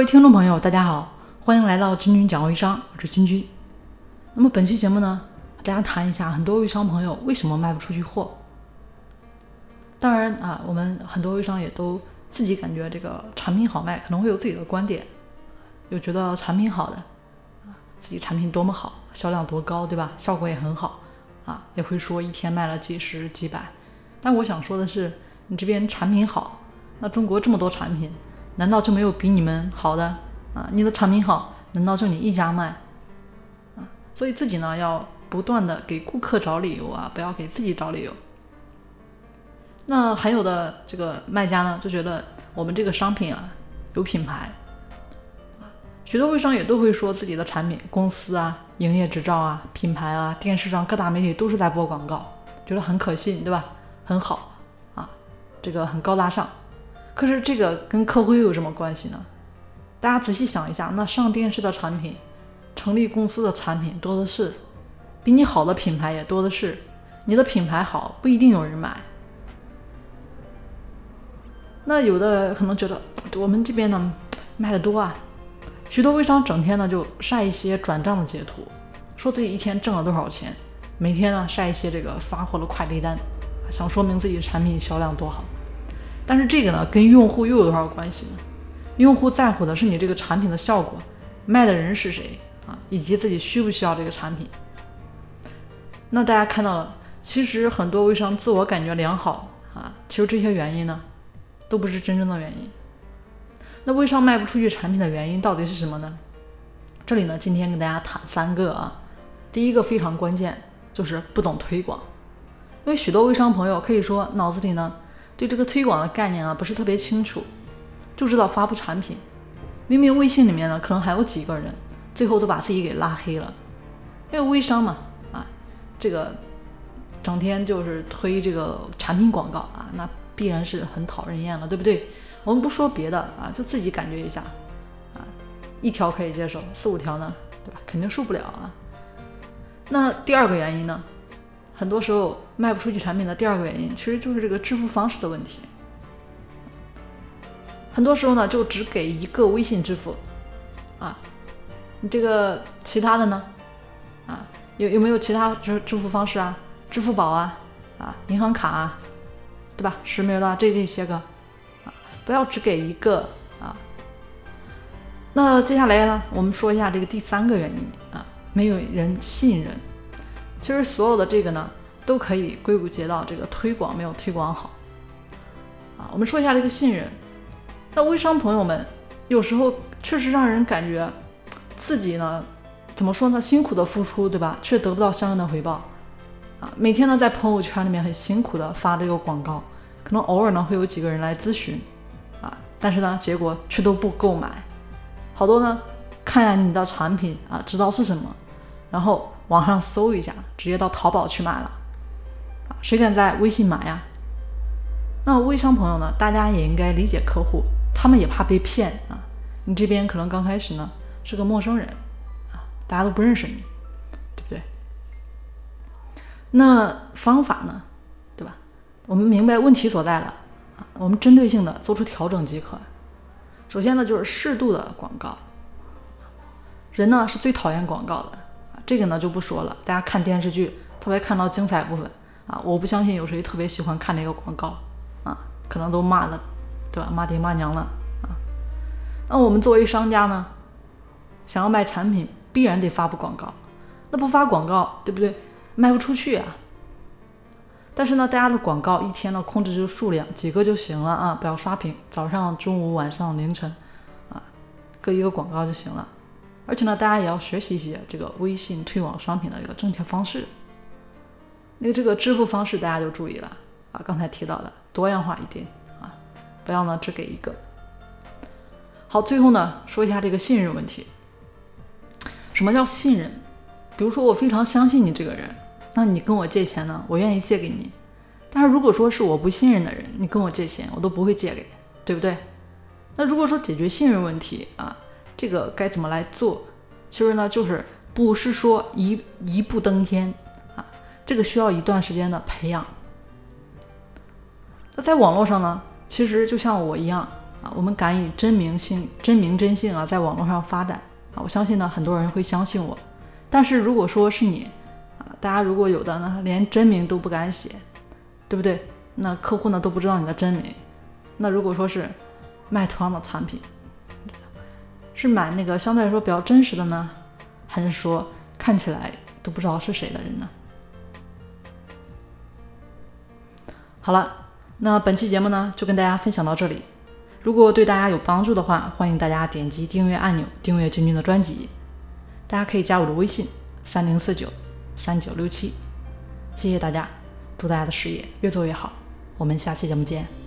各位听众朋友，大家好，欢迎来到君君讲微商，我是君君。那么本期节目呢，大家谈一下很多微商朋友为什么卖不出去货。当然啊，我们很多微商也都自己感觉这个产品好卖，可能会有自己的观点，有觉得产品好的啊，自己产品多么好，销量多高，对吧？效果也很好啊，也会说一天卖了几十几百。但我想说的是，你这边产品好，那中国这么多产品。难道就没有比你们好的啊？你的产品好，难道就你一家卖啊？所以自己呢要不断的给顾客找理由啊，不要给自己找理由。那还有的这个卖家呢就觉得我们这个商品啊有品牌，许多微商也都会说自己的产品、公司啊、营业执照啊、品牌啊，电视上各大媒体都是在播广告，觉得很可信，对吧？很好啊，这个很高大上。可是这个跟客户又有什么关系呢？大家仔细想一下，那上电视的产品、成立公司的产品多的是，比你好的品牌也多的是。你的品牌好不一定有人买。那有的可能觉得我们这边呢卖的多啊，许多微商整天呢就晒一些转账的截图，说自己一天挣了多少钱，每天呢晒一些这个发货的快递单，想说明自己的产品销量多好。但是这个呢，跟用户又有多少关系呢？用户在乎的是你这个产品的效果，卖的人是谁啊，以及自己需不需要这个产品。那大家看到了，其实很多微商自我感觉良好啊，其实这些原因呢，都不是真正的原因。那微商卖不出去产品的原因到底是什么呢？这里呢，今天跟大家谈三个啊。第一个非常关键，就是不懂推广，因为许多微商朋友可以说脑子里呢。对这个推广的概念啊，不是特别清楚，就知道发布产品。明明微信里面呢，可能还有几个人，最后都把自己给拉黑了。因为微商嘛，啊，这个整天就是推这个产品广告啊，那必然是很讨人厌了，对不对？我们不说别的啊，就自己感觉一下啊，一条可以接受，四五条呢，对吧？肯定受不了啊。那第二个原因呢？很多时候卖不出去产品的第二个原因，其实就是这个支付方式的问题。很多时候呢，就只给一个微信支付，啊，你这个其他的呢，啊，有有没有其他支支付方式啊？支付宝啊，啊，银行卡啊，对吧？实名的这这些个，啊，不要只给一个啊。那接下来呢，我们说一下这个第三个原因啊，没有人信任。其实所有的这个呢，都可以归结到这个推广没有推广好啊。我们说一下这个信任。那微商朋友们有时候确实让人感觉自己呢，怎么说呢，辛苦的付出，对吧？却得不到相应的回报啊。每天呢在朋友圈里面很辛苦的发这个广告，可能偶尔呢会有几个人来咨询啊，但是呢结果却都不购买。好多呢看下你的产品啊，知道是什么，然后。网上搜一下，直接到淘宝去买了，谁敢在微信买呀？那微商朋友呢？大家也应该理解客户，他们也怕被骗啊。你这边可能刚开始呢是个陌生人啊，大家都不认识你，对不对？那方法呢，对吧？我们明白问题所在了啊，我们针对性的做出调整即可。首先呢，就是适度的广告，人呢是最讨厌广告的。这个呢就不说了，大家看电视剧特别看到精彩部分啊，我不相信有谁特别喜欢看那个广告啊，可能都骂了，对吧？骂爹骂娘了啊。那我们作为商家呢，想要卖产品，必然得发布广告，那不发广告，对不对？卖不出去啊。但是呢，大家的广告一天呢控制住数量，几个就行了啊，不要刷屏，早上、中午、晚上、凌晨啊，各一个广告就行了。而且呢，大家也要学习一些这个微信推广商品的一个正确方式。那这个支付方式大家就注意了啊，刚才提到的多样化一点啊，不要呢只给一个。好，最后呢说一下这个信任问题。什么叫信任？比如说我非常相信你这个人，那你跟我借钱呢，我愿意借给你。但是如果说是我不信任的人，你跟我借钱，我都不会借给，对不对？那如果说解决信任问题啊。这个该怎么来做？其实呢，就是不是说一一步登天啊，这个需要一段时间的培养。那在网络上呢，其实就像我一样啊，我们敢以真名姓、真名真姓啊，在网络上发展啊，我相信呢，很多人会相信我。但是如果说是你啊，大家如果有的呢，连真名都不敢写，对不对？那客户呢都不知道你的真名。那如果说是卖同样的产品，是买那个相对来说比较真实的呢，还是说看起来都不知道是谁的人呢？好了，那本期节目呢就跟大家分享到这里。如果对大家有帮助的话，欢迎大家点击订阅按钮，订阅君君的专辑。大家可以加我的微信：三零四九三九六七。谢谢大家，祝大家的事业越做越好。我们下期节目见。